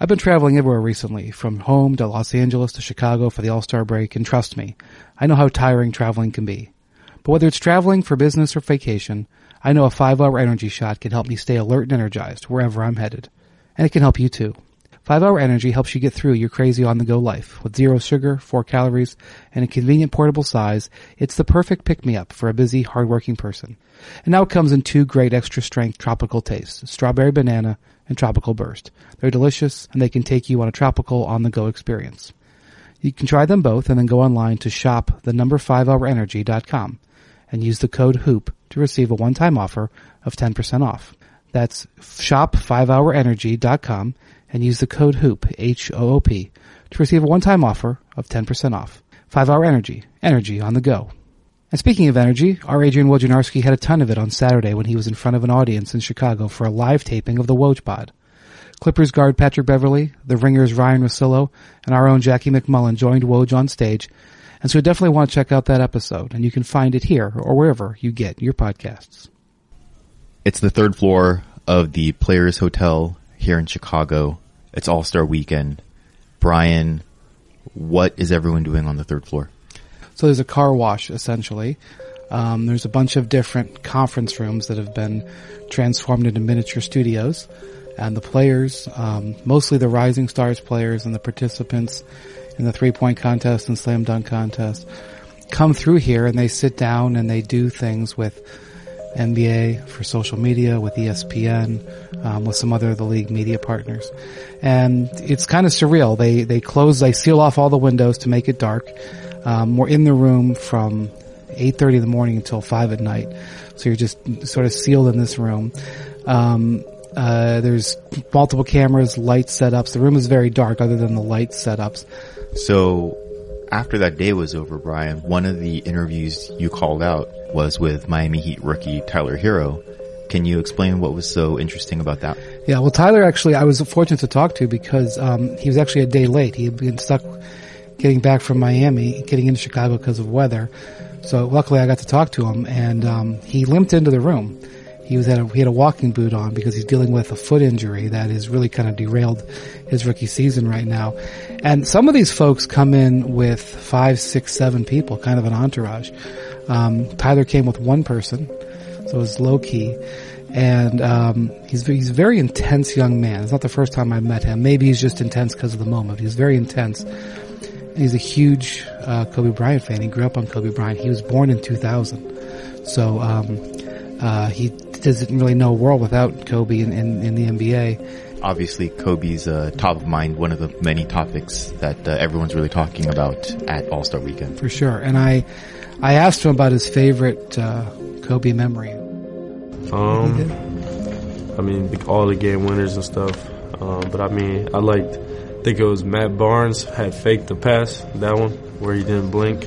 I've been traveling everywhere recently, from home to Los Angeles to Chicago for the All-Star break, and trust me, I know how tiring traveling can be. But whether it's traveling for business or vacation, I know a 5-hour energy shot can help me stay alert and energized wherever I'm headed. And it can help you too. 5-Hour Energy helps you get through your crazy on-the-go life. With zero sugar, 4 calories, and a convenient portable size, it's the perfect pick-me-up for a busy, hard-working person. And now it comes in two great extra strength tropical tastes, strawberry banana and tropical burst. They're delicious and they can take you on a tropical on-the-go experience. You can try them both and then go online to shop the number 5hourenergy.com and use the code HOOP to receive a one-time offer of 10% off. That's shop5hourenergy.com and use the code HOOP, H-O-O-P, to receive a one-time offer of 10% off. 5 Hour Energy, energy on the go. And speaking of energy, our Adrian Wojnarowski had a ton of it on Saturday when he was in front of an audience in Chicago for a live taping of the Woj Pod. Clippers guard Patrick Beverley, the Ringers Ryan Russillo, and our own Jackie MacMullan joined Woj on stage, and so you definitely want to check out that episode, and you can find it here or wherever you get your podcasts. It's the third floor of the Players Hotel here in Chicago. It's All Star Weekend. Brian, what is everyone doing on the third floor? So there's a car wash essentially. Um, there's a bunch of different conference rooms that have been transformed into miniature studios, and the players, um, mostly the Rising Stars players and the participants in the three point contest and slam dunk contest, come through here and they sit down and they do things with NBA for social media, with ESPN, um, with some other of the league media partners, and it's kind of surreal. They they close, they seal off all the windows to make it dark. Um, we're in the room from 8.30 in the morning until 5 at night. So you're just sort of sealed in this room. Um, uh, there's multiple cameras, light setups. The room is very dark other than the light setups. So after that day was over, Brian, one of the interviews you called out was with Miami Heat rookie Tyler Herro. Can you explain what was so interesting about that? Yeah, well, Tyler actually, I was fortunate to talk to because um, he was actually a day late. He had been stuck getting back from Miami, getting into Chicago because of weather. So luckily, I got to talk to him, and um, he limped into the room. He was at a, he had a walking boot on because he's dealing with a foot injury that has really kind of derailed his rookie season right now. And some of these folks come in with five, six, seven people, kind of an entourage. Um, Tyler came with one person, so it was low key. And um, he's he's a very intense young man. It's not the first time I met him. Maybe he's just intense because of the moment. He's very intense. He's a huge uh, Kobe Bryant fan. He grew up on Kobe Bryant. He was born in 2000, so um, uh, he doesn't really know a world without Kobe in, in, in the NBA. Obviously, Kobe's uh, top of mind, one of the many topics that uh, everyone's really talking about at All Star Weekend. For sure, and I I asked him about his favorite uh, Kobe memory. Um, I mean, all the game winners and stuff. Um, but I mean, I liked. I think it was Matt Barnes had faked the pass. That one where he didn't blink.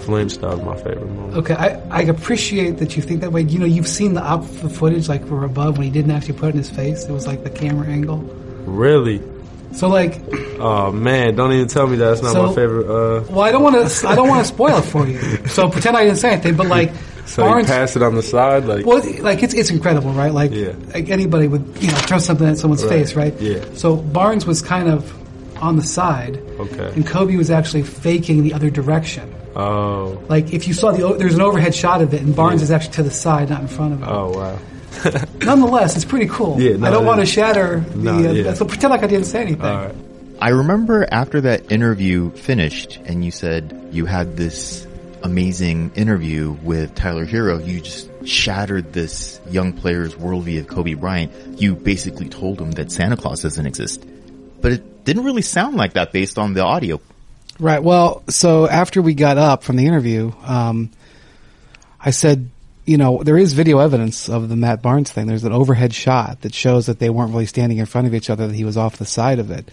Flinched. That was my favorite moment. Okay, I, I appreciate that you think that way. You know, you've seen the up the footage like from above when he didn't actually put it in his face. It was like the camera angle. Really? So like, Oh man, don't even tell me that. That's not So- my favorite. Uh, well, I don't want to I don't want to spoil it for you. So pretend I didn't say anything. But like, so Barnes, he passed it on the side, like well, like it's it's incredible, right? Like, Yeah. like anybody would you know throw something at someone's Right. face, right? Yeah. So Barnes was kind of on the side, okay. and Kobe was actually faking the other direction. Oh, Like if you saw the o- there's an overhead shot of it, and Barnes Yeah. is actually to the side, not in front of it. oh wow. Nonetheless, it's pretty cool. Yeah, no, I don't want to shatter the. No, uh, yeah. So pretend like I didn't say anything. All right. I remember after that interview finished and you said you had this amazing interview with Tyler Herro, you just shattered this young player's worldview of Kobe Bryant. You basically told him that Santa Claus doesn't exist. But it didn't really sound like that based on the audio. Right. Well, so after we got up from the interview, um, I said, you know, there is video evidence of the Matt Barnes thing. There's an overhead shot that shows that they weren't really standing in front of each other, that he was off the side of it.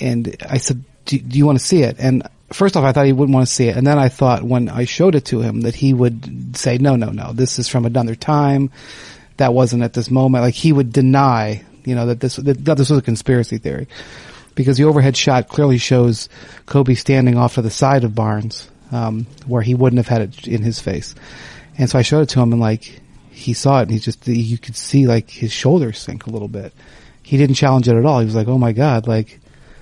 And I said, do, do you want to see it? And first off, I thought he wouldn't want to see it. And then I thought when I showed it to him that he would say, no, no, no, this is from another time. That wasn't at this moment. Like he would deny, you know, that this, that, that this was a conspiracy theory because the overhead shot clearly shows Kobe standing off to the side of Barnes, um, where he wouldn't have had it in his face. And so I showed it to him and like, he saw it and he just, you could see like his shoulders sink a little bit. he didn't challenge it at all. He was like, "Oh my god!" Like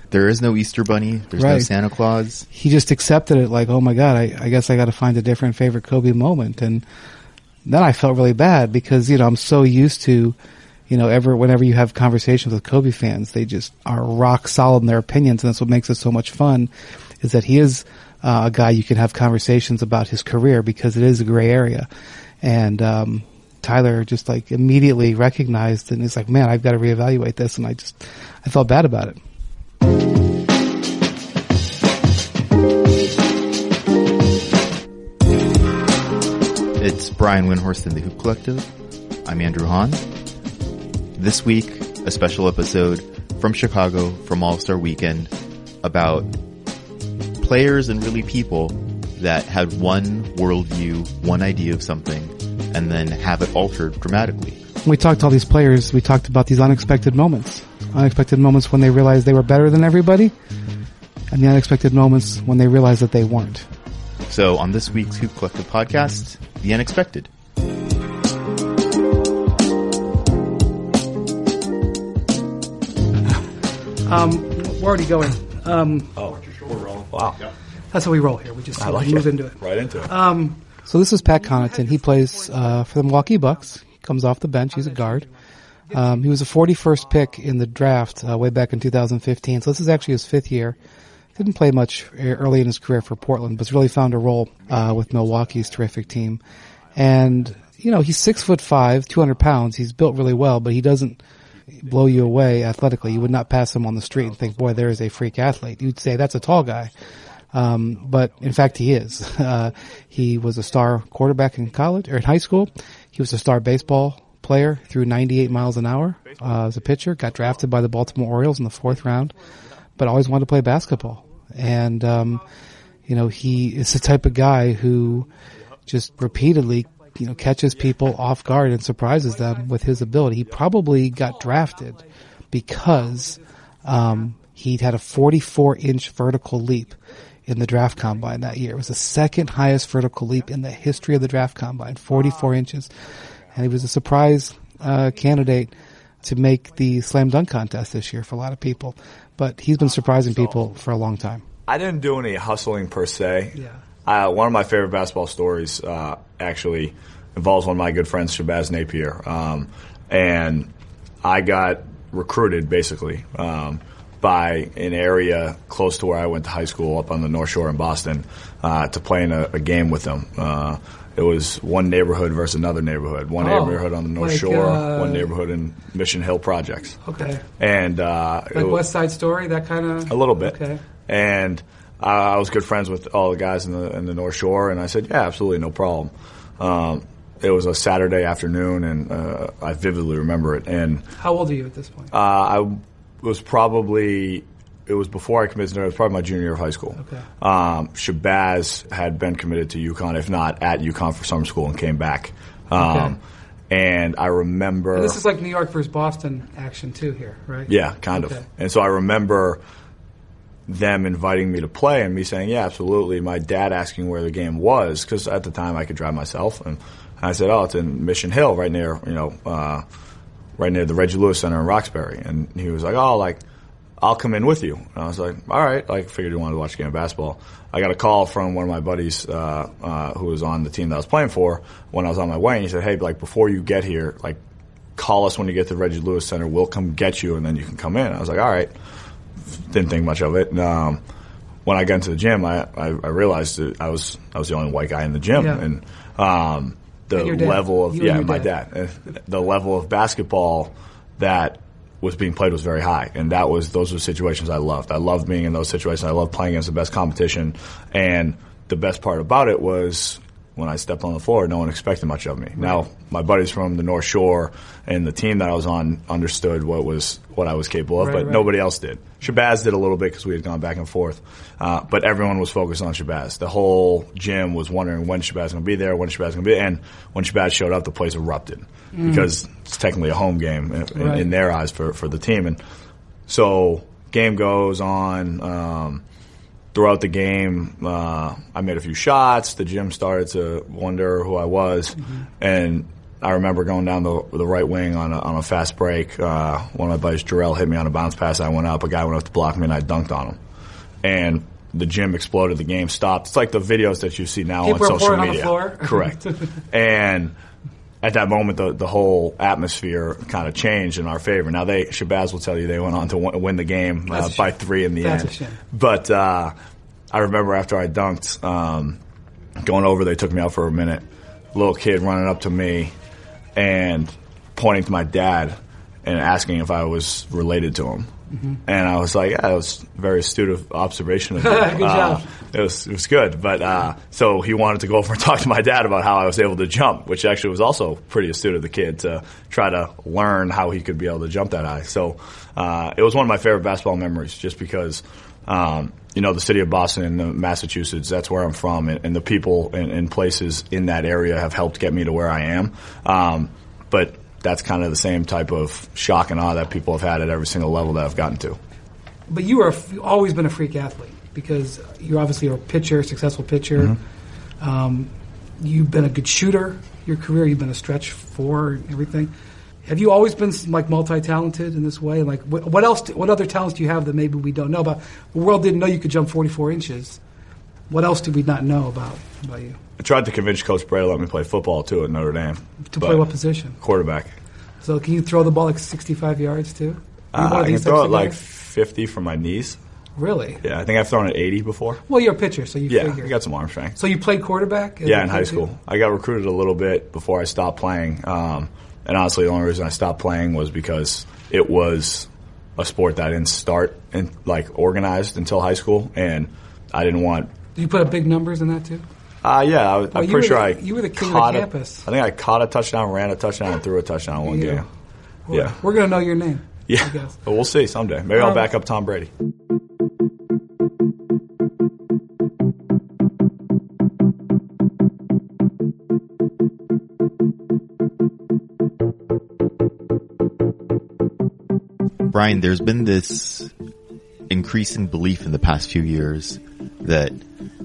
There is no Easter Bunny. There's no Santa Claus. he just accepted it. Like, "Oh my god!" I, I guess I got to find a different favorite Kobe moment. And then I felt really bad because you know I'm so used to, you know, ever whenever you have conversations with Kobe fans, they just are rock solid in their opinions, and that's what makes it so much fun. Is that he is uh, a guy you can have conversations about his career because it is a gray area, and um, Tyler just like immediately recognized and he's like, "Man, I've got to reevaluate this," and I just I felt bad about it. It's Brian Windhorst and the Hoop Collective. I'm Andrew Han. This week, a special episode from Chicago from All-Star Weekend about players and really people that had one worldview, one idea of something, and then have it altered dramatically. When we talked to all these players, we talked about these unexpected moments. Unexpected moments when they realized they were better than everybody, and the unexpected moments when they realized that they weren't. So on this week's Hoop Collective podcast, The Unexpected. Um, we're already going. Um, Oh, we're rolling. Wow. that's how we roll here. We just I like move it. into it. Right into it. Um, so this is Pat Connaughton. He plays uh, for the Milwaukee Bucks. He comes off the bench. He's a guard. Um, he was a 41st pick in the draft uh, way back in 2015. So this is actually his fifth year. Didn't play much e- early in his career for Portland, but's really found a role uh, with Milwaukee's terrific team. And you know he's six foot five, 200 pounds. He's built really well, but he doesn't blow you away athletically. You would not pass him on the street and think, "Boy, there is a freak athlete." You'd say that's a tall guy. Um, but in fact, he is. Uh, he was a star quarterback in college or in high school. He was a star baseball player, threw 98 miles an hour uh, as a pitcher. Got drafted by the Baltimore Orioles in the fourth round, but always wanted to play basketball. And um, you know, he is the type of guy who just repeatedly, you know, catches people off guard and surprises them with his ability. He probably got drafted because um, he had a 44 inch vertical leap in the draft combine that year. It was the second highest vertical leap in the history of the draft combine, 44 inches. And he was a surprise uh, candidate to make the slam dunk contest this year for a lot of people. But he's been surprising people for a long time. I didn't do any hustling per se. Yeah. Uh, one of my favorite basketball stories uh, actually involves one of my good friends, Shabazz Napier. Um, and I got recruited basically um, by an area close to where I went to high school up on the North Shore in Boston uh, to play in a, a game with them. Uh, it was one neighborhood versus another neighborhood. One Oh, neighborhood on the North like, Shore, one neighborhood in Mission Hill Projects. Okay. And uh, Like West Side Story, that kind of. a little bit. Okay. And uh, I was good friends with all the guys in the in the North Shore, and I said, "Yeah, absolutely, no problem." Um, it was a Saturday afternoon, and uh, I vividly remember it. And How old are you at this point? uh, I was probably it was before I committed. It was probably my junior year of high school. Okay. Um, Shabazz had been committed to UConn, if not at UConn for summer school, and came back. Um, Okay. And I remember this is like New York versus Boston action too here, right? yeah, kind Okay. of. And so I remember them inviting me to play and me saying, yeah, absolutely. My dad asking where the game was because at the time I could drive myself. And I said, oh, it's in Mission Hill right near, you know, uh, right near the Reggie Lewis Center in Roxbury. And he was like, oh, like, I'll come in with you. And I was like, all right. Like, figured he wanted to watch a game of basketball. I got a call from one of my buddies, uh, uh, who was on the team that I was playing for when I was on my way. And he said, hey, like, before you get here, like, call us when you get to the Reggie Lewis Center. We'll come get you and then you can come in. I was like, all right. Didn't think much of it. And, um, when I got into the gym, I, I, I realized that I was, I was the only white guy in the gym. Yeah. And, um, the And level of, You yeah, my dad. dad. The level of basketball that was being played was very high, and that was those were situations I loved. I loved being in those situations. I loved playing against the best competition, and the best part about it was when I stepped on the floor, no one expected much of me. Now, my buddies from the North Shore and the team that I was on understood what was what I was capable of, Right, but right. nobody else did. Shabazz did a little bit because we had gone back and forth, uh, but everyone was focused on Shabazz. The whole gym was wondering when Shabazz going to be there, when Shabazz going to be, there. and when Shabazz showed up, the place erupted because it's technically a home game in, Mm. Right. in their eyes for for the team, and so game goes on. Um, throughout the game, uh, I made a few shots. The gym started to wonder who I was, and I remember going down the the right wing on a, on a fast break. Uh, one of my buddies, Jarrell, hit me on a bounce pass. I went up. A guy went up to block me, and I dunked on him. And the gym exploded. The game stopped. It's like the videos that you see now People on social on media. floor. Correct. and at that moment, the the whole atmosphere kind of changed in our favor. Now they Shabazz will tell you they went on to win, win the game uh, by three in the That's end. But uh, I remember after I dunked, um, going over, they took me out for a minute. Little kid running up to me and pointing to my dad and asking if I was related to him. Mm-hmm. And I was like, yeah, that was very astute of observation. Of Uh, job. It was it was good, but uh, so he wanted to go over and talk to my dad about how I was able to jump, which actually was also pretty astute of the kid to try to learn how he could be able to jump that high. So uh, it was one of my favorite basketball memories, just because um, you know the city of Boston and uh, Massachusetts. That's where I'm from, and, and the people and, and places in that area have helped get me to where I am. Um, but that's kind of the same type of shock and awe that people have had at every single level that I've gotten to. But you are always been a freak athlete because you're obviously a pitcher, successful pitcher. Mm-hmm. Um, you've been a good shooter. Your career, you've been a stretch four and everything. Have you always been like multi-talented in this way? Like, what, what else? What other talents do you have that maybe we don't know about? The world didn't know you could jump 44 inches. What else did we not know about about you? I tried to convince Coach Brey to let me play football too at Notre Dame. To play what position? Quarterback. So can you throw the ball like 65 yards too? Uh, I can throw it like guys? 50 from my knees. really. Yeah, I think I've thrown it 80 before. Well, you're a pitcher, so you Yeah, figure. I got some arm strength. so you played quarterback? Yeah, in high kid, too? school. I got recruited a little bit before I stopped playing. Um, and honestly, the only reason I stopped playing was because it was a sport that I didn't start and like organized until high school, and I didn't want. You put up big numbers in that too? Uh, yeah, I, Well, I'm pretty sure the- I you were the king of caught the a- campus. I think I caught a touchdown, ran a touchdown, and threw a touchdown one Yeah. game. We're, Yeah. we're gonna know your name. Yeah, we'll see someday. Maybe Um, I'll back up Tom Brady. Brian, there's been this increasing belief in the past few years that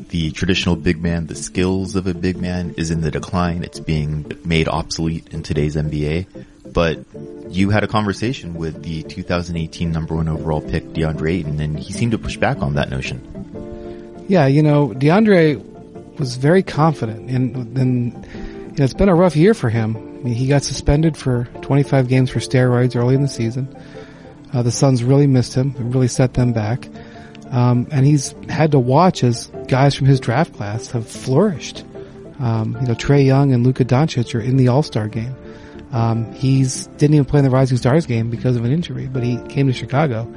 the traditional big man, the skills of a big man is in the decline. It's being made obsolete in today's NBA. But you had a conversation with the 2018 number one overall pick, DeAndre Ayton, and he seemed to push back on that notion. Yeah, you know, DeAndre was very confident, and you know, it's been a rough year for him. I mean, he got suspended for 25 games for steroids early in the season. Uh, the Suns really missed him; it really set them back, um, and he's had to watch as guys from his draft class have flourished. Um, you know, Trae Young and Luka Doncic are in the All Star game. Um, he's didn't even play in the Rising Stars game because of an injury, but he came to Chicago.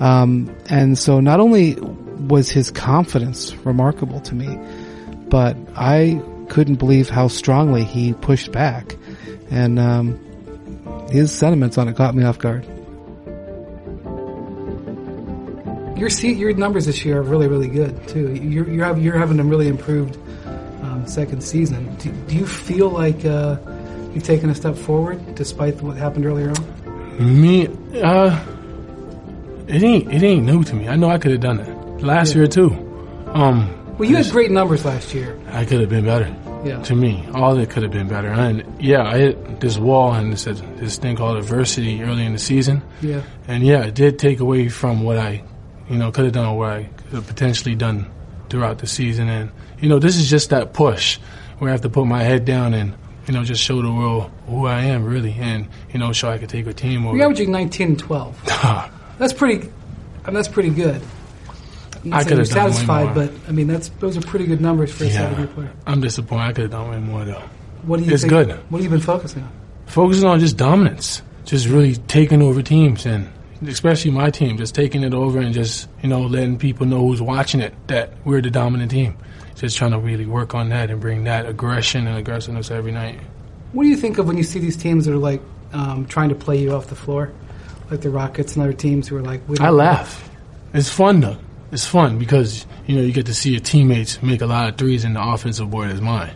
Um, and so not only was his confidence remarkable to me, but I couldn't believe how strongly he pushed back. And um, his sentiments on it caught me off guard. Your se- your numbers this year are really really good too. You're you're, have, you're having a really improved um, second season. Do, do you feel like uh, you've taken a step forward despite what happened earlier on? Me, uh, it ain't it ain't new to me. I know I could have done it last Yeah. year too. Um, Well, you had great numbers last year. I could have been better. Yeah. To me, all of it could have been better. And yeah, I hit this wall and this this thing called adversity early in the season. Yeah. And yeah, it did take away from what I, you know, could have done what I could have potentially done throughout the season. And you know, this is just that push where I have to put my head down and you know just show the world who I am really, and you know, show I could take a team over. You're averaging 19 and 12. That's pretty. I mean, that's pretty good. I'm I you're done satisfied, but I mean that's those are pretty good numbers for a Yeah. second player. I'm disappointed. I could have done way more though. What do you It's think, good. What have you been focusing on? Focusing on just dominance, just really taking over teams, and especially my team, just taking it over and just you know letting people know who's watching it that we're the dominant team. Just trying to really work on that and bring that aggression and aggressiveness every night. What do you think of when you see these teams that are like um, trying to play you off the floor, like the Rockets and other teams who are like? We don't- I laugh. It's fun though. It's fun because you know you get to see your teammates make a lot of threes in the offensive board as mine.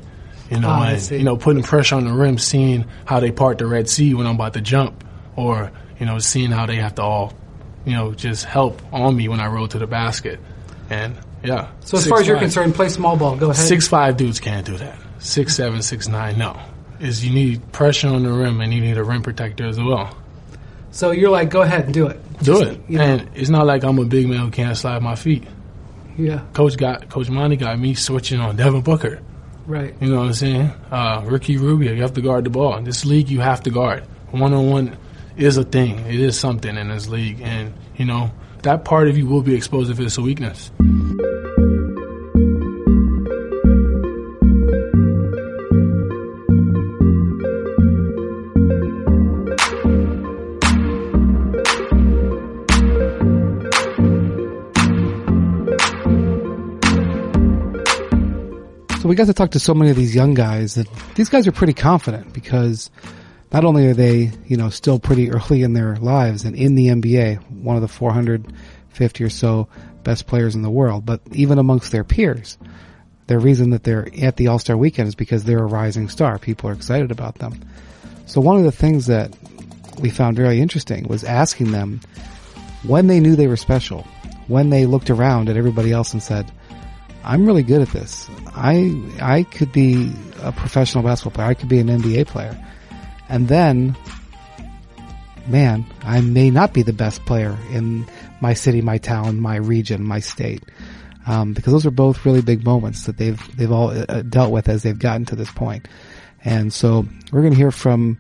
You know, I and, you know, putting pressure on the rim, seeing how they part the Red Sea when I'm about to jump, or you know, seeing how they have to all, you know, just help on me when I roll to the basket. And yeah. So as far as you're 6'5". concerned, play small ball. Go ahead. six five dudes can't do that. Six seven, six nine, no. is you need pressure on the rim and you need a rim protector as well. So you're like, go ahead and do it. Do Just, it. You know, And it's not like I'm a big man who can't slide my feet. yeah, Coach got Coach Monty got me switching on Devin Booker. right. You know what I'm saying? Uh, Ricky Rubio, you have to guard the ball. In this league, you have to guard. One on one is a thing. It is something in this league, and you know that part of you will be exposed if it's a weakness. So we got to talk to so many of these young guys that these guys are pretty confident because not only are they, you know, still pretty early in their lives and in the NBA, one of the 450 or so best players in the world, but even amongst their peers, the reason that they're at the All-Star weekend is because they're a rising star. People are excited about them. So one of the things that we found very interesting was asking them when they knew they were special, when they looked around at everybody else and said, I'm really good at this. I I could be a professional basketball player. I could be an NBA player. And then man, I may not be the best player in my city, my town, my region, my state. Um, because those are both really big moments that they've they've all uh, dealt with as they've gotten to this point. And so we're going to hear from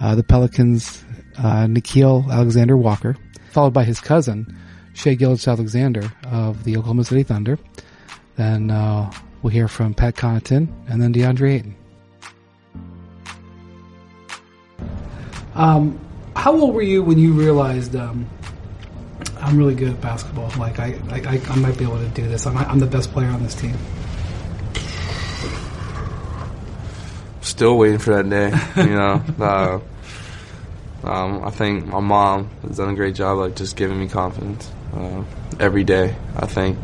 uh, the Pelicans, uh, Nickeil Alexander Walker, followed by his cousin, Shai Gilgeous Alexander of the Oklahoma City Thunder. Then uh, we'll hear from Pat Connaughton and then DeAndre Ayton. Um, how old were you when you realized um, I'm really good at basketball? Like I, I, I might be able to do this. I'm, I'm the best player on this team. Still waiting for that day, you know. uh, um, I think my mom has done a great job, like just giving me confidence uh, every day. I think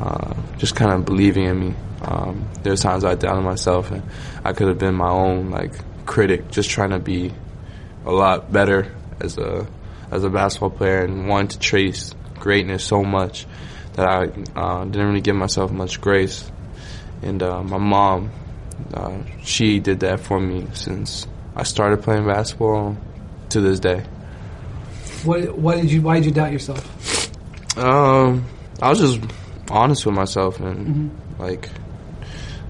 uh, just kind of believing in me. Um, there's times I doubted myself, and I could have been my own like critic, just trying to be a lot better as a as a basketball player, and wanting to chase greatness so much that I uh, didn't really give myself much grace. And uh, my mom, uh, she did that for me since I started playing basketball to this day. What, what did you? Why did you doubt yourself? Um, I was just honest with myself, and like,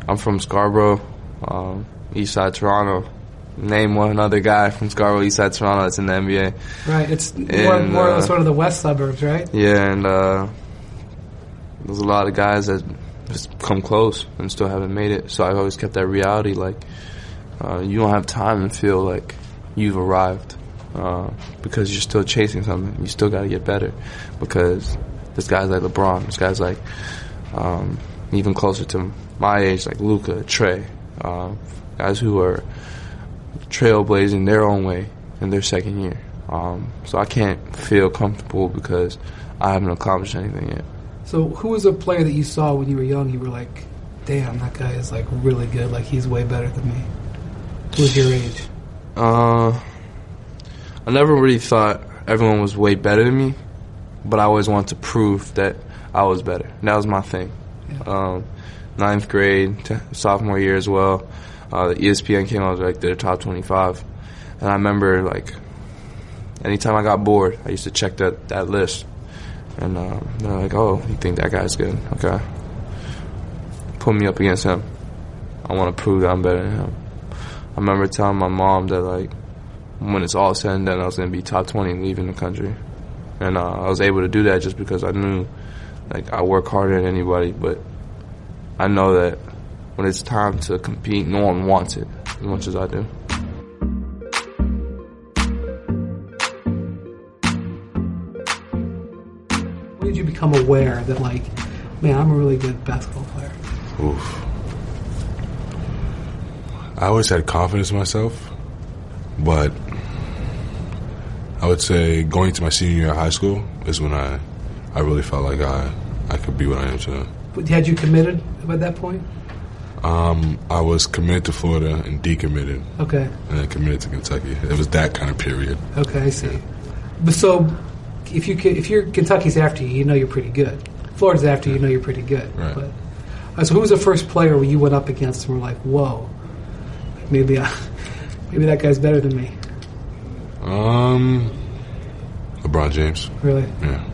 I'm from Scarborough, um, East Side Toronto. Name one other guy from Scarborough, East Side Toronto that's in the NBA. Right. It's more, And, more uh, sort of the west suburbs, right? Yeah, and uh, there's a lot of guys that just come close and still haven't made it. So I always kept that reality, like uh, you don't have time to feel like you've arrived uh, because you're still chasing something. You still got to get better because there's guys like LeBron, there's guys like um, even closer to my age, like Luka, Trae, uh, guys who are trailblazing their own way in their second year. Um, so I can't feel comfortable because I haven't accomplished anything yet. So who was a player that you saw when you were young? You were like, damn, that guy is like really good. Like he's way better than me. Who was your age? Uh, I never really thought everyone was way better than me, but I always wanted to prove that I was better. And that was my thing. Um, ninth grade, t- sophomore year as well. Uh, the ESPN came out with, like their top 25, and I remember like anytime I got bored, I used to check that that list, and um, they're like, "Oh, you think that guy's good? Okay, put me up against him. I want to prove that I'm better than him." I remember telling my mom that like when it's all said and done, I was gonna be top 20 and leaving the country, and uh, I was able to do that just because I knew like I work harder than anybody, but I know that when it's time to compete, no one wants it as much as I do. When did you become aware that like, man, I'm a really good basketball player? Oof. I always had confidence in myself, but I would say going to my senior year of high school is when I, I really felt like I, I could be what I am today. Had you committed at that point? Um, I was committed to Florida and decommitted, Okay. and then committed to Kentucky. It was that kind of period. Okay, I see. But so, if you if you're Kentucky's after you, you know you're pretty good. Florida's after you, you know you're pretty good. Right. But uh, so, who was the first player where you went up against and were like, "Whoa, maybe I, Maybe that guy's better than me. Um, LeBron James. Really, Yeah.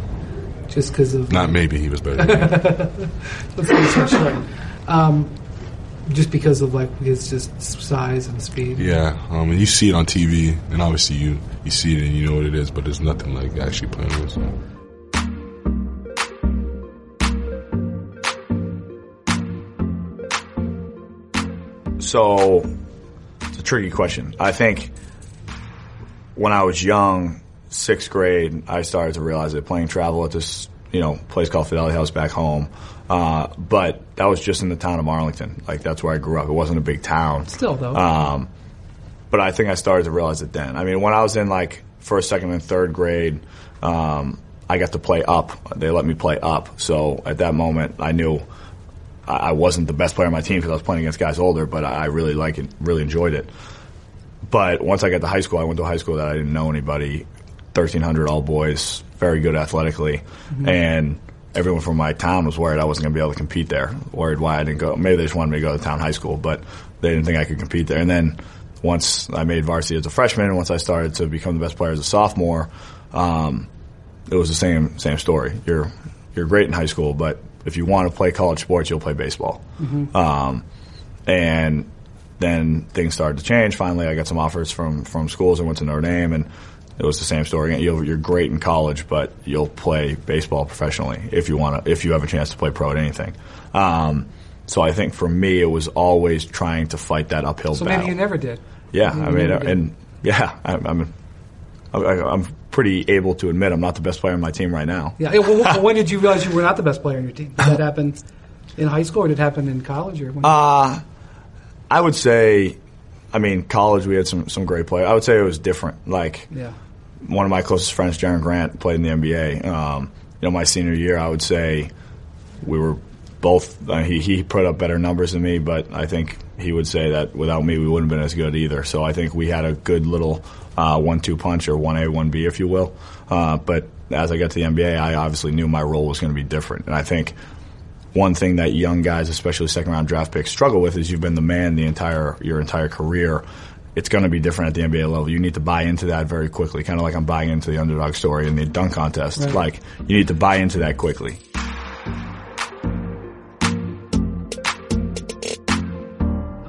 just because of Not maybe he was better. Than me. let's say so short. Um, just because of like his just size and speed. yeah. Um, and you see it on TV, and obviously you you see it and you know what it is, but there's nothing like actually playing with. So. So it's a tricky question. I think when I was young, sixth grade, I started to realize that playing travel at this, you know, place called Fidelity House back home. Uh, but that was just in the town of Arlington. Like that's where I grew up. It wasn't a big town. Still though, Um, but I think I started to realize it then. I mean, when I was in like first, second, and third grade, um, I got to play up. They let me play up. So at that moment, I knew I I wasn't the best player on my team because I was playing against guys older, but I I really like it, really enjoyed it. But once I got to high school, I went to a high school that I didn't know anybody. Thirteen hundred all boys, very good athletically, and everyone from my town was worried I wasn't going to be able to compete there. Worried why I didn't go. Maybe they just wanted me to go to town high school, but they didn't think I could compete there. And then once I made varsity as a freshman, and once I started to become the best player as a sophomore, um, it was the same same story. You're you're great in high school, but if you want to play college sports, you'll play baseball. Um, and then things started to change. Finally, I got some offers from from schools. I went to Notre Dame, and it was the same story. You're, you're great in college, but you'll play baseball professionally if you want to. If you have a chance to play pro at anything. Um, so I think for me, it was always trying to fight that uphill so battle. maybe you never did. Yeah, Maybe I mean, never and yeah, I, I'm, I, I'm pretty able to admit I'm not the best player on my team right now. Yeah. Well, when did you realize you were not the best player on your team? Did that happen in high school, or did it happen in college, or when? Uh, I would say, I mean, college we had some some great players. I would say it was different. Like yeah. one of my closest friends, Jerian Grant, played in the NBA. Um, you know, my senior year, I would say we were both. Uh, he he put up better numbers than me, but I think he would say that without me, we wouldn't have been as good either. So I think we had a good little uh, one-two punch or one A, one B, if you will. Uh, but as I got to the NBA, I obviously knew my role was going to be different, and I think one thing that young guys, especially second round draft picks, struggle with is you've been the man the entire your entire career. It's going to be different at the NBA level. You need to buy into that very quickly, kind of like I'm buying into the underdog story in the dunk contest. Right. Like you need to buy into that quickly.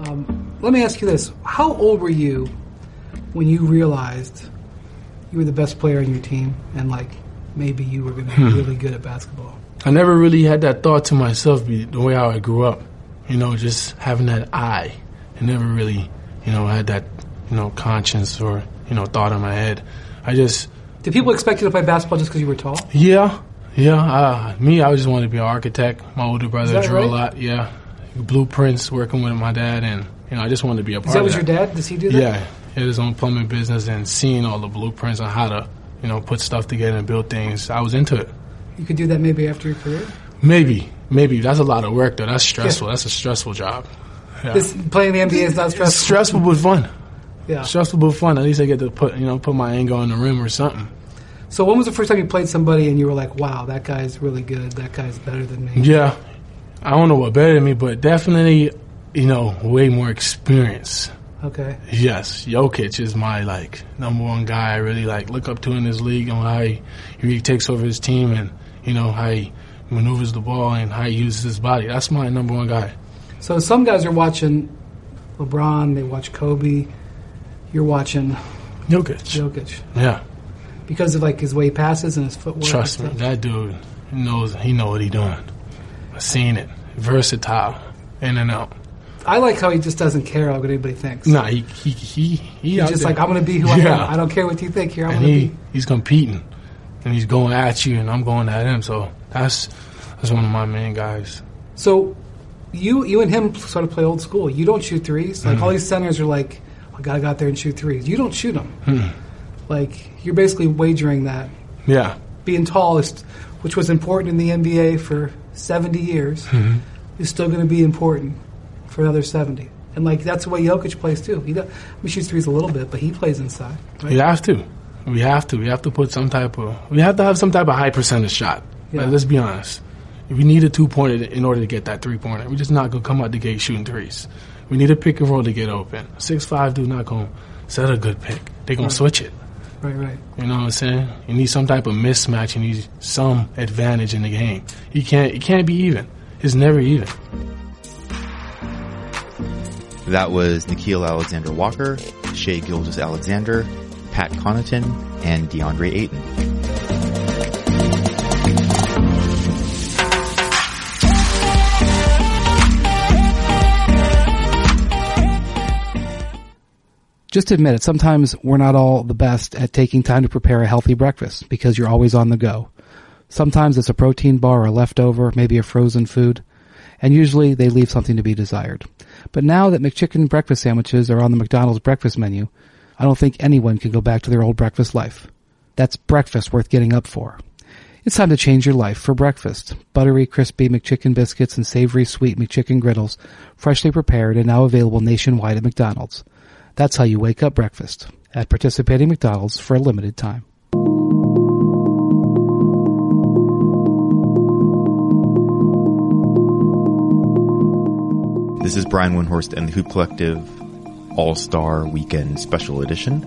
Um, let me ask you this: How old were you when you realized you were the best player on your team, and like maybe you were going to be hmm. really good at basketball? I never really had that thought to myself be the way how I grew up. You know, just having that eye. I never really, you know, had that, you know, conscience or, you know, thought in my head. I just, Did people expect you to play basketball just because you were tall? yeah, yeah. Uh, me, I just wanted to be an architect. My older brother drew right? a lot. Yeah. Blueprints, working with my dad, and, you know, I just wanted to be a part that of was that. your dad? Does he do that? Yeah, he had his own plumbing business and seeing all the blueprints on how to, you know, put stuff together and build things. I was into it. You could do that maybe after your career. Maybe, maybe that's a lot of work though. That's stressful. That's a stressful job. Yeah. This playing the NBA is not It's stressful. stressful but fun. Yeah. Stressful but fun. At least I get to put you know put my angle in the rim or something. So when was the first time you played somebody and you were like, "Wow, that guy's really good. That guy's better than me." Yeah, I don't know what better than me, but definitely you know way more experience. Okay. Yes, Jokic is my like number one guy. I really like look up to in this league and how he, he really takes over his team and you know how he maneuvers the ball and how he uses his body. That's my number one guy. So some guys are watching LeBron. They watch Kobe. You're watching Jokic. Jokic Yeah, because of like his way he passes and his footwork. trust me, that dude knows he know what he doing. I've seen it. Versatile, in and out. I like how he just doesn't care what anybody thinks. Nah, he he he, he He's just there. like, I'm going to be who I Yeah. am. I don't care what you think here. I'm and going to he be. he's competing, and he's going at you, and I'm going at him. So that's that's one of my main guys. So you you and him sort of play old school. You don't shoot threes. Like all Mm-hmm. these centers are like, I got to go out there and shoot threes. You don't shoot them. Hmm. Like you're basically wagering that Yeah, being tallest, which was important in the NBA for 70 years, Mm-hmm. is still going to be important for another 70. And like that's the way Jokic plays too. He, does, he shoots threes a little bit, but he plays inside. Right? we have to. We have to. We have to put some type of. We have to have some type of high percentage shot. Yeah. Like, let's be honest. If We need a two pointer in order to get that three pointer. We're just not gonna come out the gate shooting threes. We need a pick and roll to get open. Six five dude not gonna is that a good pick? They're gonna switch it. Right, right. You know what I'm saying? You need some type of mismatch. You need some advantage in the game. You can't. It can't be even. It's never even. That was Nickeil Alexander Walker, Shai Gilgeous Alexander, Pat Connaughton, and DeAndre Ayton. Just admit it, sometimes we're not all the best at taking time to prepare a healthy breakfast because you're always on the go. Sometimes it's a protein bar or a leftover, maybe a frozen food, and usually they leave something to be desired. But now that McChicken breakfast sandwiches are on the McDonald's breakfast menu, I don't think anyone can go back to their old breakfast life. That's breakfast worth getting up for. It's time to change your life for breakfast. Buttery, crispy McChicken biscuits and savory sweet McChicken griddles, freshly prepared and now available nationwide at McDonald's. That's how you wake up breakfast at participating McDonald's for a limited time. This is Brian Windhorst and the Hoop Collective All Star Weekend Special Edition.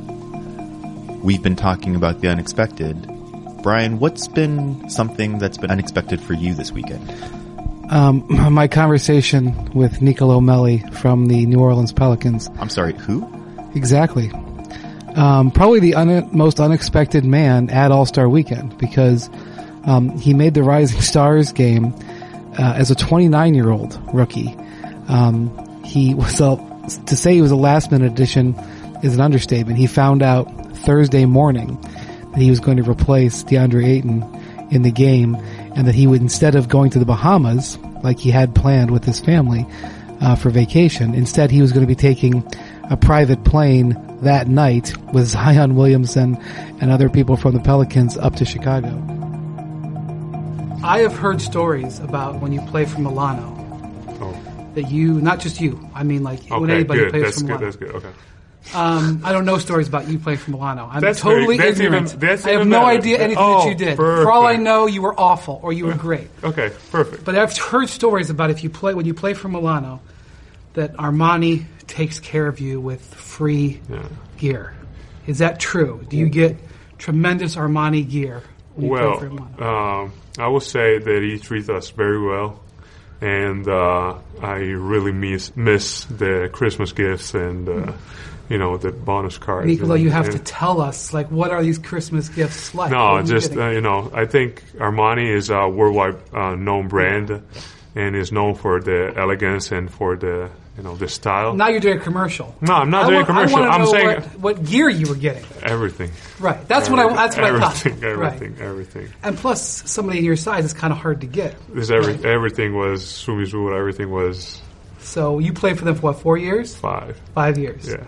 We've been talking about the unexpected. Brian, what's been something that's been unexpected for you this weekend? Um, my conversation with Nicolo Melli from the New Orleans Pelicans. I'm sorry, who? Exactly. Um, probably the un- most unexpected man at All Star Weekend because um, he made the Rising Stars game uh, as a 29 year old rookie. Um, he was a, to say he was a last minute addition is an understatement. He found out Thursday morning that he was going to replace DeAndre Ayton in the game, and that he would instead of going to the Bahamas like he had planned with his family uh, for vacation, instead he was going to be taking a private plane that night with Zion Williamson and other people from the Pelicans up to Chicago. I have heard stories about when you play for Milano that you, not just you, I mean like when okay, anybody good. plays That's for good. Milano. That's good. Okay. Um, I don't know stories about you playing for Milano. I'm That's totally very- ignorant. even- I have no better. idea anything Oh, that you did. For all I know, you were awful or you were great. Okay. Perfect. But I've heard stories about if you play when you play for Milano, that Armani takes care of you with free Yeah. gear. Is that true? Do you get tremendous Armani gear when you Well, play for Milano? um, I will say that he treats us very well, and uh, I really miss miss the Christmas gifts and uh, you know the bonus cards. Nicola, and- you have and- to tell us like what are these Christmas gifts like? No, just uh, you know, I think Armani is a worldwide uh, known brand, and is known for the elegance and for the you know this style. now you're doing a commercial. No, I'm not I doing want- a commercial. I I'm know saying what, what gear you were getting. everything. Right. That's what I. That's what I thought. everything, Right. everything, everything. And plus, somebody in your size is kind of hard to get. This every, everything was su misura. Everything was So you played for them for what? Four years? five. Five years. Yeah.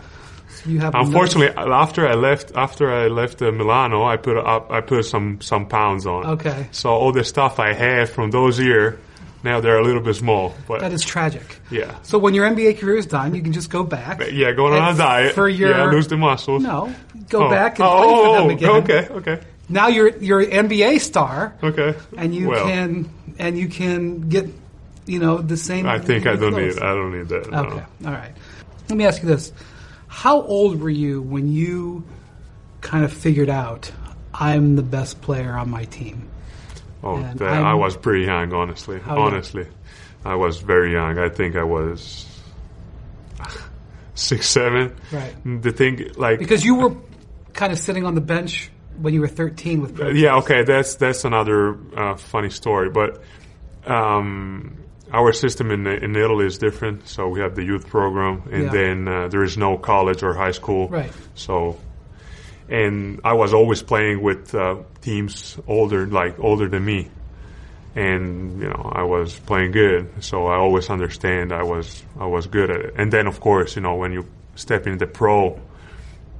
So you have. Unfortunately, after I left, after I left uh, Milano, I put up, I put some some pounds on. Okay. So all the stuff I had from those years, now they're a little bit small. But That is tragic. yeah, So when your NBA career is done, you can just go back. yeah, going on a diet. for your- yeah, lose the muscles. No, go Oh. back and oh, play for them oh, again. Okay, okay, Now you're you're an NBA star, okay. and you well, can and you can get you know the same. I think I don't clothes. need. I don't need that. no. Okay, all right. Let me ask you this: How old were you when you kind of figured out I'm the best player on my team? Oh, And that, I was pretty young, honestly. Young? honestly, I was very young. I think I was six, seven. Right. The thing, like, Because you were kind of sitting on the bench when you were 13 with. Pro yeah, okay, that's that's another uh, funny story. But um, our system in in Italy is different. So we have the youth program, and Yeah. then uh, there is no college or high school. Right. So, and I was always playing with uh, teams older, like older than me, and you know I was playing good. So I always understand I was I was good at it. And then of course, you know, when you step into the pro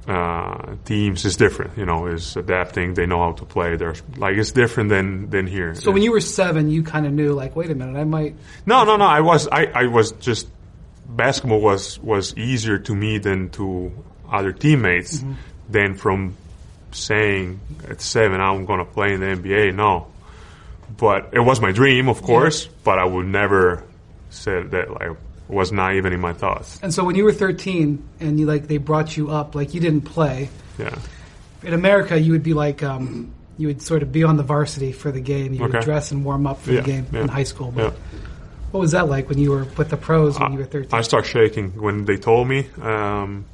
uh, teams, it's different. You know, is adapting. They know how to play. There's like it's different than than here. So when you were seven, you kind of knew, like, wait a minute, I might. No, no, no. I was, I, I was just basketball was was easier to me than to other teammates than from saying at seven I'm going to play in the NBA. No, but it was my dream, of course. But I would never say that like was not even in my thoughts. And so when you were 13 and you like they brought you up, like you didn't play. Yeah. In America, you would be like um, you would sort of be on the varsity for the game. You would dress and warm up for Yeah, the game yeah, in high school. But yeah. what was that like when you were with the pros when you were 13? I start shaking when they told me. Um,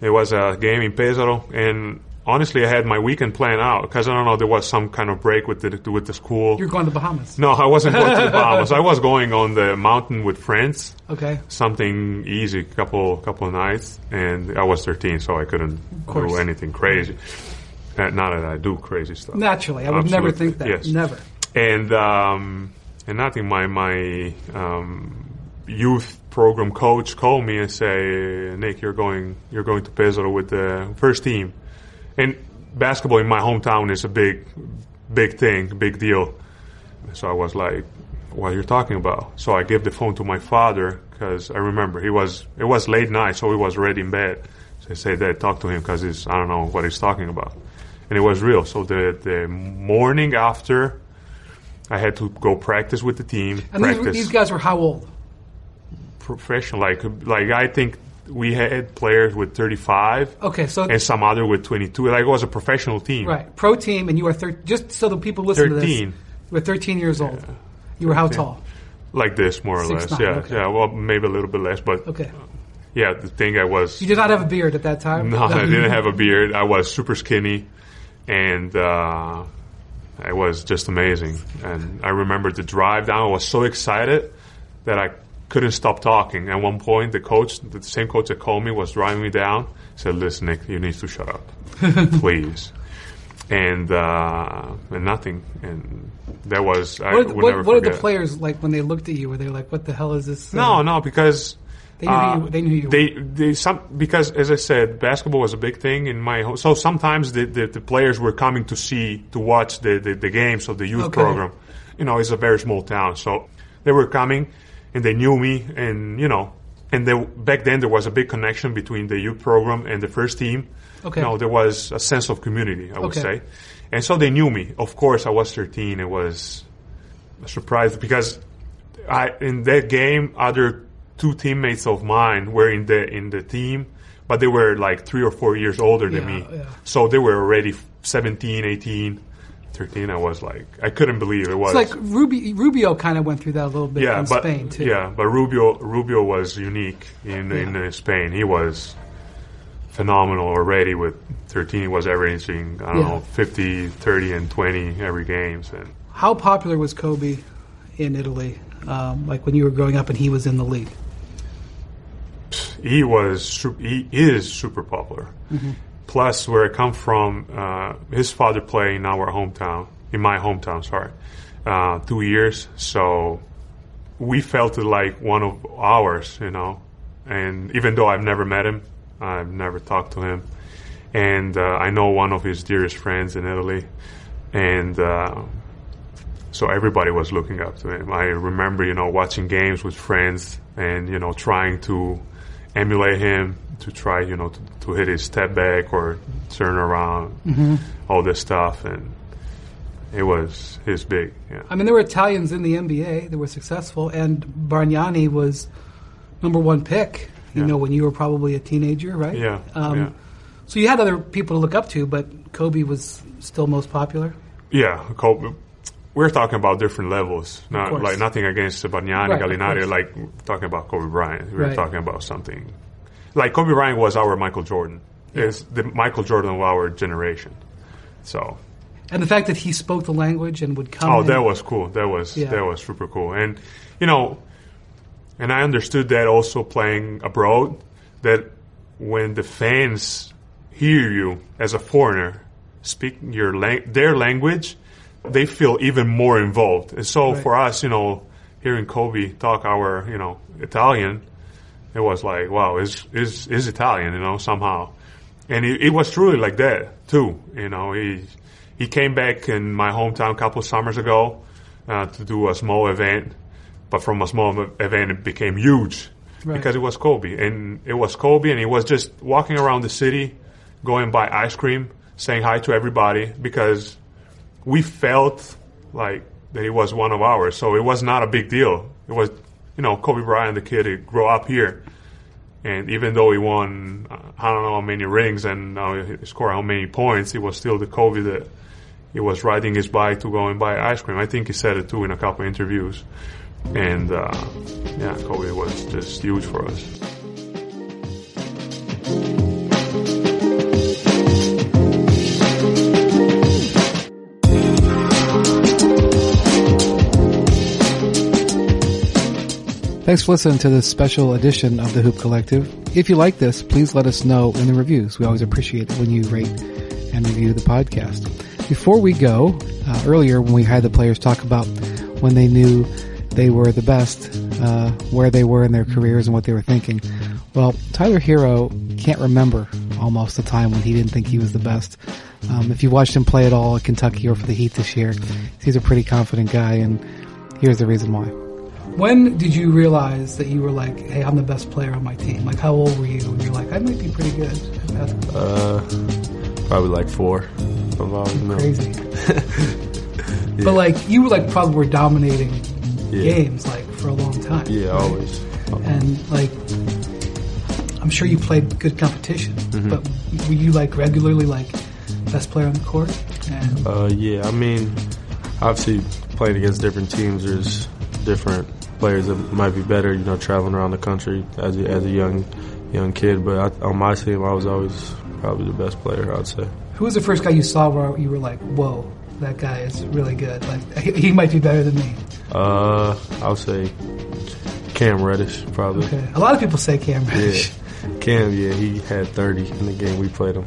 it was a game in Pesaro, and honestly, I had my weekend planned out because I don't know there was some kind of break with the with the school. You're going to Bahamas. no, I wasn't going to the Bahamas. I was going on the mountain with friends. Okay. Something easy, couple couple of nights, and I was 13, so I couldn't do anything crazy. Uh, not that I do crazy stuff. Naturally, I would never think that. yes. Never. and um, and I think my my um, youth program coach called me and say, Nick, you're going you're going to Pesaro with the first team, and basketball in my hometown is a big big thing, big deal. So I was like, what are you talking about? So I gave the phone to my father because I remember he was it was late night, so he was already in bed. So I said, Dad, talk to him because he's, I don't know what he's talking about, and it was real. So the the morning after. I had to go practice with the team. And these, these guys were how old? Professional. Like like I think we had players with 35 Okay, so and some other with 22. Like it was a professional team. right, pro team, and you were thir- just so the people listen to this. 13. Were 13 years old. You were how 13. tall? Like this, more or Six less. nine, yeah, okay. yeah. Well, maybe a little bit less, but Okay. yeah. The thing I was You did not have a beard at that time. no, I didn't have a beard. I was super skinny, and uh, it was just amazing. And I remember the drive down. I was so excited that I couldn't stop talking. At one point, the coach, the same coach that called me, was driving me down. Said, "Listen, Nick, you need to shut up, please." And uh, and nothing. And that was I What, would what, never what did the players like when they looked at you? Were they like, "What the hell is this?" uh, No, no, because They knew uh, you- they knew you they they some because as I said, basketball was a big thing in my home. So sometimes the, the, the players were coming to see to watch the, the, the games of the youth Okay. program. You know, it's a very small town, so they were coming and they knew me, and you know, and they, back then there was a big connection between the youth program and the first team. Okay. You know, there was a sense of community, I would Okay. say, and so they knew me. Of course, I was 13. It was a surprise because I in that game, other two teammates of mine were in the in the team, but they were like three or four years older than Yeah, me. yeah. So they were already 17, 18, 13. I was like, I couldn't believe it was. It's like Rubi, Rubio kind of went through that a little bit yeah, in but Spain too. yeah, but Rubio Rubio was unique in in Yeah. uh, Spain. He was phenomenal already with 13. He was averaging I don't Yeah. know 50, 30, and 20 every game. and. How popular was Kobe in Italy? Um, like when you were growing up and he was in the league. he was he is super popular. Plus, where I come from, uh, his father played in our hometown, in my hometown. Sorry, uh, two years. So we felt it like one of ours, you know. And even though I've never met him, I've never talked to him, and uh, I know one of his dearest friends in Italy, and. Uh, so everybody was looking up to him. I remember, you know, watching games with friends and, you know, trying to emulate him to try, you know, to, to hit his step back or turn around, all this stuff. And it was, his big, yeah. I mean, there were Italians in the NBA that were successful, and Bargnani was number one pick. You Yeah. know, when you were probably a teenager, right? Yeah, Um, yeah. So you had other people to look up to, but Kobe was still most popular. Yeah, Kobe. We're talking about different levels. Not like nothing against Bargnani, Right, Gallinari. Like talking about Kobe Bryant. We're Right. talking about something like Kobe Bryant was our Michael Jordan. Is the Michael Jordan of our generation. So And the fact that he spoke the language and would come. Oh, that was cool. That was Yeah. that was super cool. And you know, and I understood that also playing abroad that when the fans hear you as a foreigner speaking your lang- their language, they feel even more involved. And so Right. for us, you know, hearing Kobe talk our you know Italian, it was like wow, is is is Italian, you know, somehow. And it, it was truly like that too. You know, he he came back in my hometown a couple of summers ago uh, to do a small event, but from a small event it became huge Right. because it was Kobe, and it was Kobe, and he was just walking around the city, going buy ice cream, saying hi to everybody because we felt like that he was one of ours. So it was not a big deal. It was, you know, Kobe Bryant, the kid, he grew up here. And even though he won, uh, I don't know how many rings and uh, he scored how many points, he was still the Kobe that he was riding his bike to go and buy ice cream. I think he said it too in a couple interviews. And uh, yeah, Kobe was just huge for us. Thanks for listening to this special edition of the Hoop Collective. If you like this, please let us know in the reviews. We always appreciate when you rate and review the podcast. Before we go, uh, earlier when we had the players talk about when they knew they were the best, uh, where they were in their careers and what they were thinking. Well, Tyler Herro can't remember almost the time when he didn't think he was the best. Um, if you watched him play at all at Kentucky or for the Heat this year, he's a pretty confident guy, and here's the reason why. When did you realize that you were like, hey, I'm the best player on my team? Like, how old were you when you're like, I might be pretty good at? Uh, probably like four. Always. Crazy. But like, you were like probably were dominating Yeah. games like for a long time. Yeah, always. And like, I'm sure you played good competition, Mm-hmm. but were you like regularly like best player on the court? And Uh, yeah, I mean, obviously playing against different teams, there's different players that might be better. You know, traveling around the country as a, as a young young kid. But I, on my team, I was always probably the best player. I'd say. who was the first guy you saw where you were like, whoa, that guy is really good. Like, he, might be better than me. Uh, I'll say Cam Reddish probably. Okay. A lot of people say Cam Reddish. Yeah, Cam. Yeah, he had 30 in the game we played him.